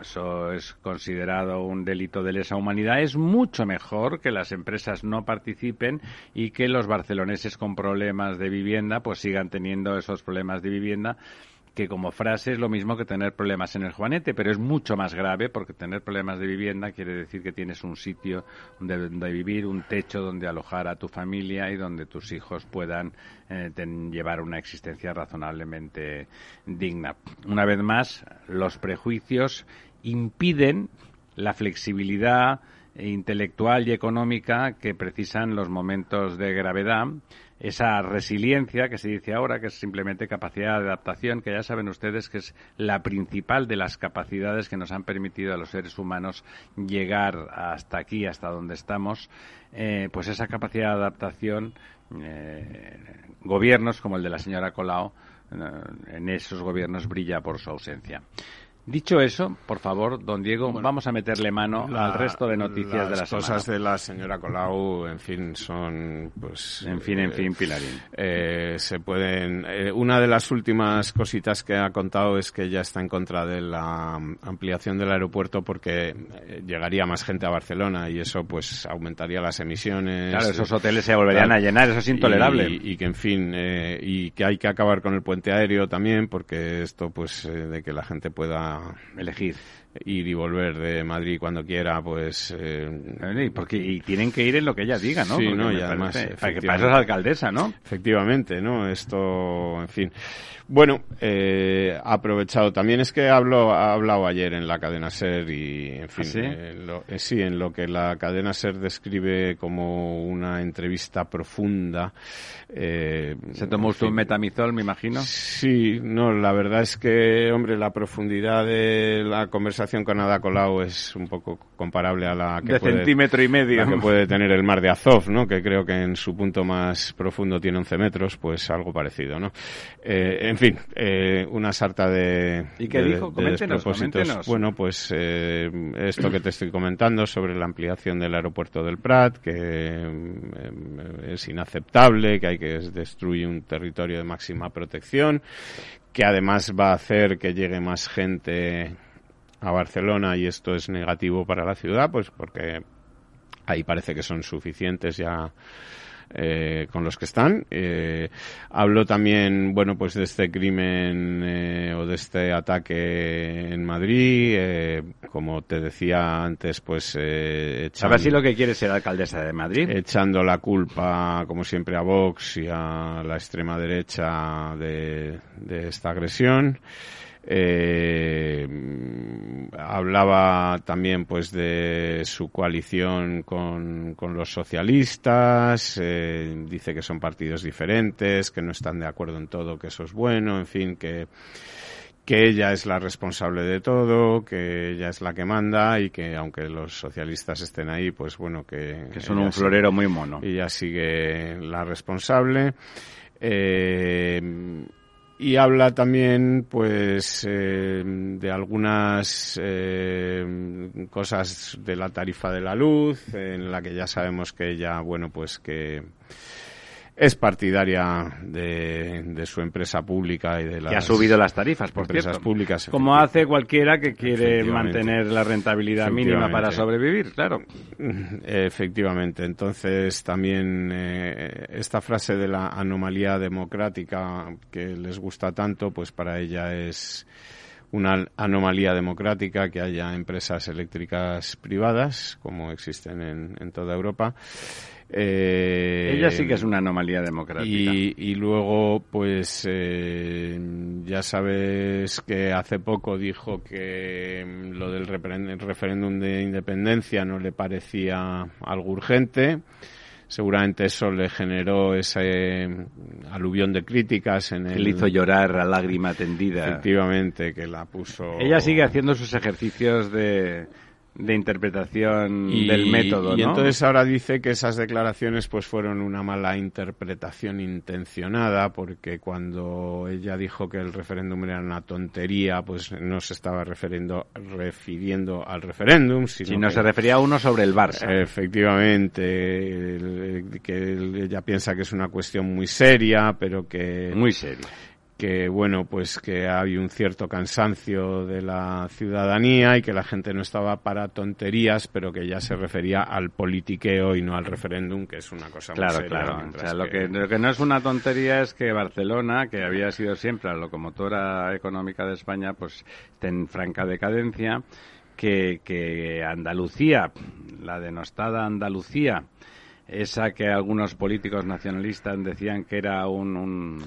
eso es considerado un delito de lesa humanidad, es mucho mejor que las empresas no participen y que los barceloneses con problemas de vivienda pues sigan teniendo esos problemas de vivienda que como frase es lo mismo que tener problemas en el Juanete, pero es mucho más grave porque tener problemas de vivienda quiere decir que tienes un sitio donde, vivir, un techo donde alojar a tu familia y donde tus hijos puedan eh, llevar una existencia razonablemente digna. Una vez más, los prejuicios impiden la flexibilidad intelectual y económica que precisan los momentos de gravedad esa resiliencia que se dice ahora, que es simplemente capacidad de adaptación, que ya saben ustedes que es la principal de las capacidades que nos han permitido a los seres humanos llegar hasta aquí, hasta donde estamos, eh, pues esa capacidad de adaptación, eh, gobiernos como el de la señora Colau, eh, en esos gobiernos brilla por su ausencia. Dicho eso, por favor, don Diego, vamos a meterle mano al resto de noticias de las cosas de la señora Colau, en fin, son, pues, en fin, en fin, Pilarín. Eh, se pueden. Eh, una de las últimas cositas que ha contado es que ella está en contra de la ampliación del aeropuerto porque eh, llegaría más gente a Barcelona y eso, pues, aumentaría las emisiones. Claro, esos hoteles se volverían a llenar, eso es intolerable. Y, que, en fin, y que hay que acabar con el puente aéreo también porque esto, pues, de que la gente pueda elegir ir y volver de Madrid cuando quiera, pues... Eh, porque, y tienen que ir en lo que ella diga, ¿no? Sí, no, y además... para que para eso es alcaldesa, ¿no? Efectivamente, ¿no? Esto, en fin... Bueno, eh, aprovechado. También es que habló, ha hablado ayer en la cadena SER y, en fin, ¿Ah, sí? Eh, lo, eh, sí, en lo que la cadena SER describe como una entrevista profunda. Eh, ¿Se tomó usted un metamizol, me imagino? Sí, no, la verdad es que, hombre, la profundidad de la conversación con Ada Colau es un poco comparable a la que, de puede, centímetro y medio. que puede tener el mar de Azov, ¿no? Que creo que en su punto más profundo tiene 11 metros, pues algo parecido, ¿no? Eh, en fin, eh, una sarta de. ¿Y qué dijo? Coméntenos, Bueno, pues eh, esto que te estoy comentando sobre la ampliación del aeropuerto del Prat, que eh, es inaceptable, que hay que destruir un territorio de máxima protección, que además va a hacer que llegue más gente a Barcelona y esto es negativo para la ciudad, pues porque ahí parece que son suficientes ya eh, con los que están. Eh, habló también, bueno, pues de este crimen eh, o de este ataque en Madrid. Eh, como te decía antes, pues... Eh, ¿Sabes si lo que quiere ser alcaldesa de Madrid? Echando la culpa, como siempre, a Vox y a la extrema derecha de, de esta agresión. Eh, hablaba también pues de su coalición con, con los socialistas, eh, dice que son partidos diferentes, que no están de acuerdo en todo, que eso es bueno, en fin, que que ella es la responsable de todo, que ella es la que manda y que aunque los socialistas estén ahí, pues bueno, que... Que son un florero muy mono. Ella sigue la responsable. Eh, y habla también pues eh, de algunas eh, cosas de la tarifa de la luz en la que ya sabemos que ella bueno pues que es partidaria de, de, su empresa pública y de las que ha subido las tarifas por empresas cierto. públicas como hace cualquiera que quiere mantener la rentabilidad mínima para sobrevivir claro. Efectivamente. Entonces también eh, esta frase de la anomalía democrática que les gusta tanto pues para ella es una anomalía democrática que haya empresas eléctricas privadas como existen en, en toda Europa eh, Ella sí que es una anomalía democrática. Y, y luego, pues, eh, ya sabes que hace poco dijo que mm, lo del referéndum de independencia no le parecía algo urgente. Seguramente eso le generó ese mm, aluvión de críticas en el... le hizo llorar a lágrima tendida. Efectivamente, que la puso... Ella sigue haciendo sus ejercicios de de interpretación del método, Y entonces ahora dice que esas declaraciones pues fueron una mala interpretación intencionada porque cuando ella dijo que el referéndum era una tontería, pues no se estaba refiriendo, refiriendo al referéndum, sino no se refería a uno sobre el Barça. Efectivamente, que ella piensa que es una cuestión muy seria, pero que... Muy seria que bueno pues que hay un cierto cansancio de la ciudadanía y que la gente no estaba para tonterías pero que ya se refería al politiqueo y no al referéndum que es una cosa claro muy seria, claro. o sea, lo que, lo que no es una tontería es que Barcelona que había sido siempre la locomotora económica de España pues esté en franca decadencia que, que Andalucía la denostada Andalucía esa que algunos políticos nacionalistas decían que era un un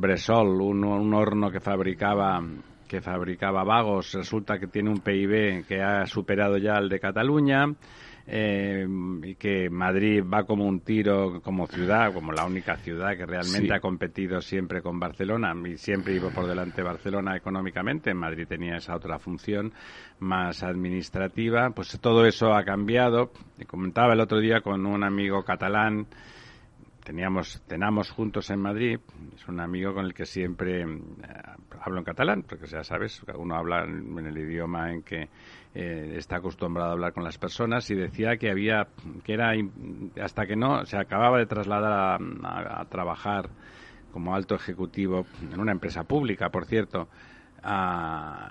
Bresol, un, horno que fabricaba que fabricaba vagos, resulta que tiene un PIB que ha superado ya el de Cataluña eh, y que Madrid va como un tiro como ciudad, como la única ciudad que realmente ha competido siempre con Barcelona y siempre iba por delante Barcelona económicamente. Madrid tenía esa otra función más administrativa. Pues todo eso ha cambiado. Comentaba el otro día con un amigo catalán teníamos, tenamos juntos en Madrid, es un amigo con el que siempre eh, hablo en catalán, porque ya sabes, uno habla en el idioma en que eh, está acostumbrado a hablar con las personas y decía que había, que era, hasta que no, se acababa de trasladar a, a trabajar como alto ejecutivo en una empresa pública, por cierto, a,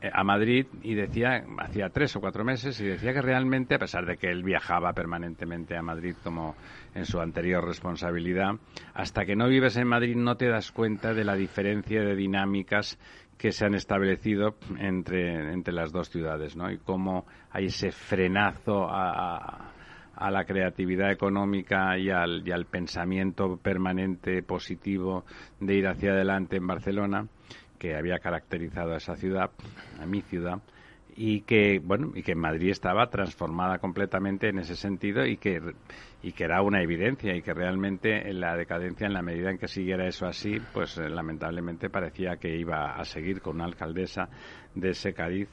a Madrid y decía, hacía tres o cuatro meses, y decía que realmente, a pesar de que él viajaba permanentemente a Madrid como en su anterior responsabilidad, hasta que no vives en Madrid no te das cuenta de la diferencia de dinámicas que se han establecido entre, entre las dos ciudades, ¿no? Y cómo hay ese frenazo a, a la creatividad económica y al, y al pensamiento permanente positivo de ir hacia adelante en Barcelona que había caracterizado a esa ciudad, a mi ciudad, y que bueno y que Madrid estaba transformada completamente en ese sentido y que y que era una evidencia y que realmente en la decadencia en la medida en que siguiera eso así pues eh, lamentablemente parecía que iba a seguir con una alcaldesa de ese Cádiz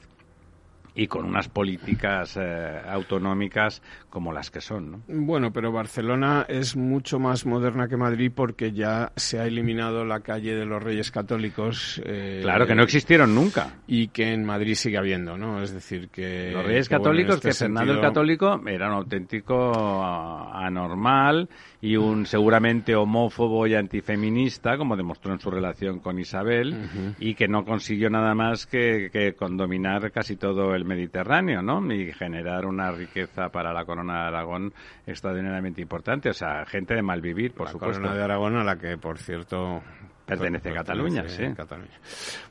y con unas políticas eh, autonómicas como las que son. ¿no? Bueno, pero Barcelona es mucho más moderna que Madrid porque ya se ha eliminado la calle de los Reyes Católicos. Eh, claro, que no existieron nunca. Y que en Madrid sigue habiendo, ¿no? Es decir, que... Los Reyes Católicos, este que Fernando el Católico era un auténtico anormal y un seguramente homófobo y antifeminista, como demostró en su relación con Isabel, y que no consiguió nada más que, que condominar casi todo el Mediterráneo, ¿no? Y generar una riqueza para la corona de Aragón extraordinariamente importante. O sea, gente de mal vivir, por supuesto. La corona de Aragón a la que, por cierto, Pertenece a Cataluña, sí. Cataluña.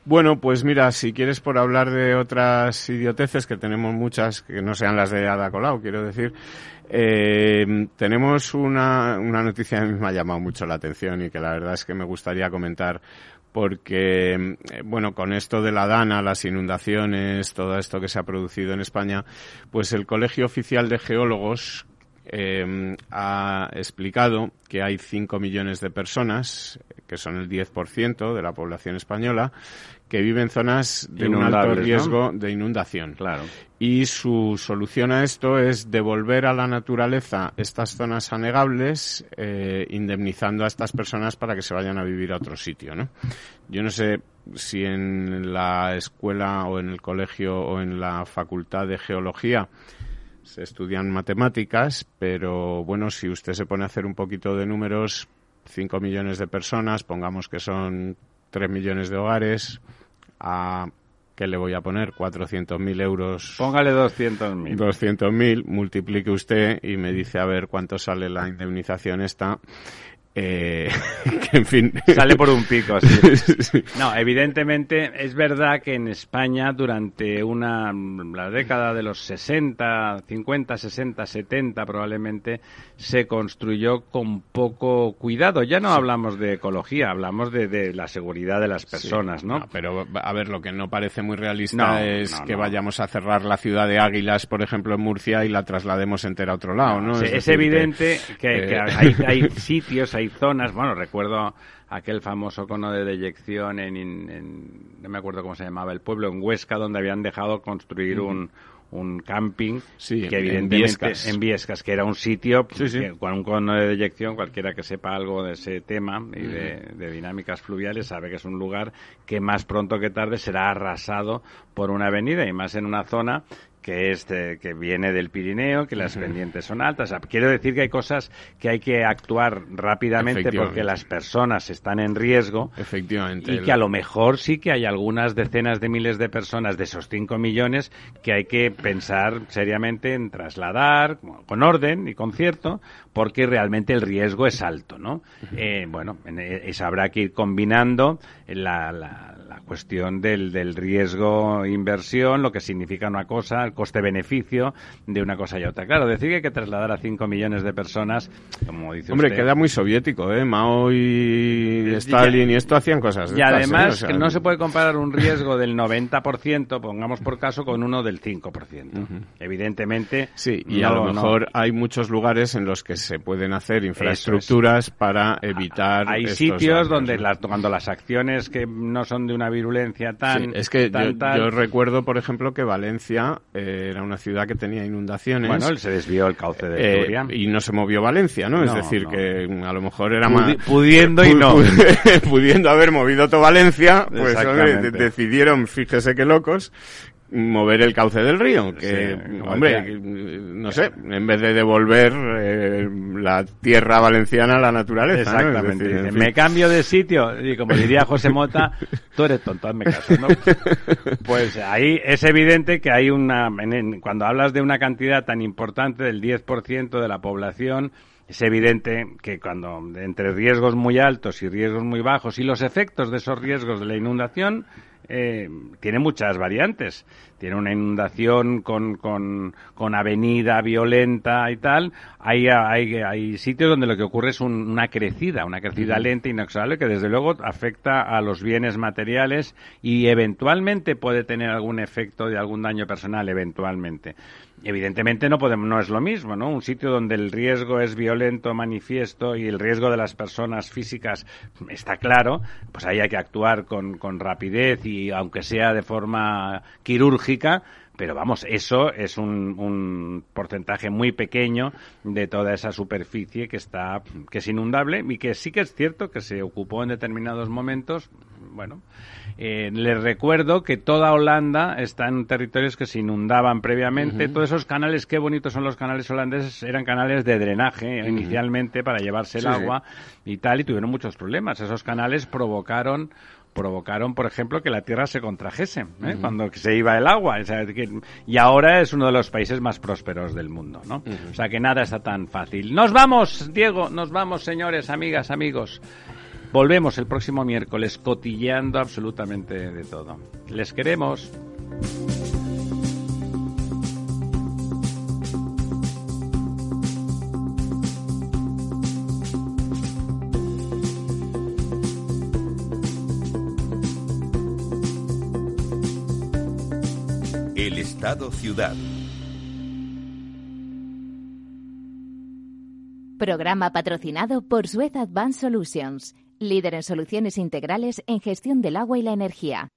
Bueno, pues mira, si quieres por hablar de otras idioteces, que tenemos muchas, que no sean las de Ada Colau, quiero decir, eh, tenemos una, una noticia que me ha llamado mucho la atención y que la verdad es que me gustaría comentar porque, eh, bueno, con esto de la DANA, las inundaciones, todo esto que se ha producido en España, pues el Colegio Oficial de Geólogos eh, ha explicado que hay 5 millones de personas, que son el 10% de la población española, que viven en zonas de un alto riesgo de inundación. Claro. Y su solución a esto es devolver a la naturaleza estas zonas anegables, eh, indemnizando a estas personas para que se vayan a vivir a otro sitio, ¿no? Yo no sé si en la escuela o en el colegio o en la facultad de geología se estudian matemáticas, pero bueno, si usted se pone a hacer un poquito de números, 5 millones de personas, pongamos que son 3 millones de hogares, a ¿qué le voy a poner? 400.000 euros. Póngale 200.000. 200.000, multiplique usted y me dice a ver cuánto sale la indemnización esta. Eh, que en fin. Sale por un pico, sí. No, evidentemente es verdad que en España durante una, la década de los 60, 50, 60, 70 probablemente se construyó con poco cuidado. Ya no hablamos de ecología, hablamos de, la seguridad de las personas, ¿no? Pero a ver, lo que no parece muy realista es que vayamos a cerrar la ciudad de Águilas, por ejemplo, en Murcia y la traslademos entera a otro lado, ¿no? es, evidente que, hay, hay sitios, hay hay zonas, bueno, recuerdo aquel famoso cono de deyección en, no me acuerdo cómo se llamaba el pueblo, en Huesca, donde habían dejado construir un, un camping sí, que evidentemente en Viescas. que era un sitio con un cono de deyección, cualquiera que sepa algo de ese tema y de, de, dinámicas fluviales sabe que es un lugar que más pronto que tarde será arrasado por una avenida y más en una zona que es que viene del Pirineo, que las pendientes son altas. quiero decir que hay cosas que hay que actuar rápidamente porque las personas están en riesgo. Efectivamente. Y que a lo mejor sí que hay algunas decenas de miles de personas de esos 5 millones que hay que pensar seriamente en trasladar con orden y concierto porque realmente el riesgo es alto, ¿no? Eh, bueno, eso habrá que ir combinando la, la, cuestión del, del riesgo-inversión, lo que significa una cosa, el coste-beneficio de una cosa y otra. Claro, decir que hay que trasladar a 5 millones de personas, como dice Hombre, queda muy soviético, ¿eh? Mao y Stalin y esto hacían cosas. y además, que no se puede comparar un riesgo del 90%, pongamos por caso, con uno del 5%. Evidentemente. Sí, y a lo mejor hay muchos lugares en los que se pueden hacer infraestructuras para evitar. Hay sitios donde cuando las acciones que no son de una virulencia tan. es que yo, recuerdo, por ejemplo, que Valencia eh, era una ciudad que tenía inundaciones. Bueno, se desvió el cauce de eh, Y no se movió Valencia, ¿no? es decir, que a lo mejor era más. Pudiendo y no. pudiendo haber movido todo Valencia, pues decidieron, fíjese qué locos, mover el cauce del río, que, hombre, no sé, en vez de devolver eh, la tierra valenciana a la naturaleza. Exactamente. Me cambio de sitio, y como diría José Mota, tú eres tonto, hazme caso, ¿no? Pues ahí es evidente que hay una, cuando hablas de una cantidad tan importante del 10% de la población, es evidente que cuando entre riesgos muy altos y riesgos muy bajos y los efectos de esos riesgos de la inundación eh, tiene muchas variantes. Tiene una inundación con, con, con avenida violenta y tal. Hay, hay, hay, sitios donde lo que ocurre es una crecida, una crecida lenta, inexorable, que desde luego afecta a los bienes materiales y eventualmente puede tener algún efecto de algún daño personal, eventualmente evidentemente no podemos no es lo mismo no un sitio donde el riesgo es violento manifiesto y el riesgo de las personas físicas está claro pues ahí hay que actuar con, con rapidez y aunque sea de forma quirúrgica pero vamos, eso es un, un, porcentaje muy pequeño de toda esa superficie que está, que es inundable y que sí que es cierto que se ocupó en determinados momentos, bueno, eh, les recuerdo que toda Holanda está en territorios que se inundaban previamente. Todos esos canales, qué bonitos son los canales holandeses, eran canales de drenaje inicialmente para llevarse el agua y tal, y tuvieron muchos problemas. Esos canales provocaron provocaron, por ejemplo, que la tierra se contrajese ¿eh? cuando se iba el agua. y ahora es uno de los países más prósperos del mundo, ¿no? O sea que nada está tan fácil. Nos vamos, Diego, nos vamos, señores, amigas, amigos. Volvemos el próximo miércoles cotilleando absolutamente de todo. Les queremos. El Estado Ciudad. Programa patrocinado por Suez Advanced Solutions líder en soluciones integrales en gestión del agua y la energía.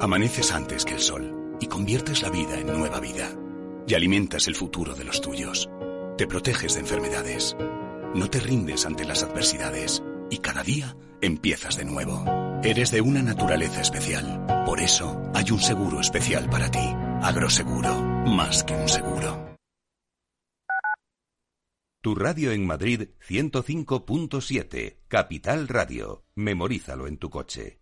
Amaneces antes que el sol y conviertes la vida en nueva vida. Y alimentas el futuro de los tuyos. Te proteges de enfermedades. No te rindes ante las adversidades. Y cada día empiezas de nuevo. Eres de una naturaleza especial. Por eso hay un seguro especial para ti. Agroseguro. Más que un seguro. Tu radio en Madrid 105.7, Capital Radio. Memorízalo en tu coche.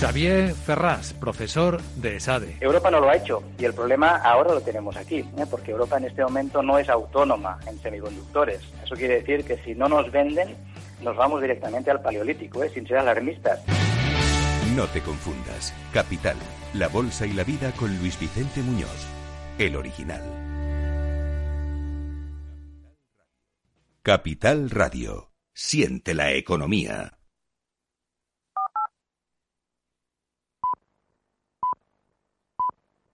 Xavier Ferraz, profesor de ESADE. Europa no lo ha hecho y el problema ahora lo tenemos aquí, ¿eh? porque Europa en este momento no es autónoma en semiconductores. Eso quiere decir que si no nos venden, nos vamos directamente al paleolítico, ¿eh? sin ser alarmistas. No te confundas. Capital, la bolsa y la vida con Luis Vicente Muñoz, el original. Capital Radio. Siente la economía.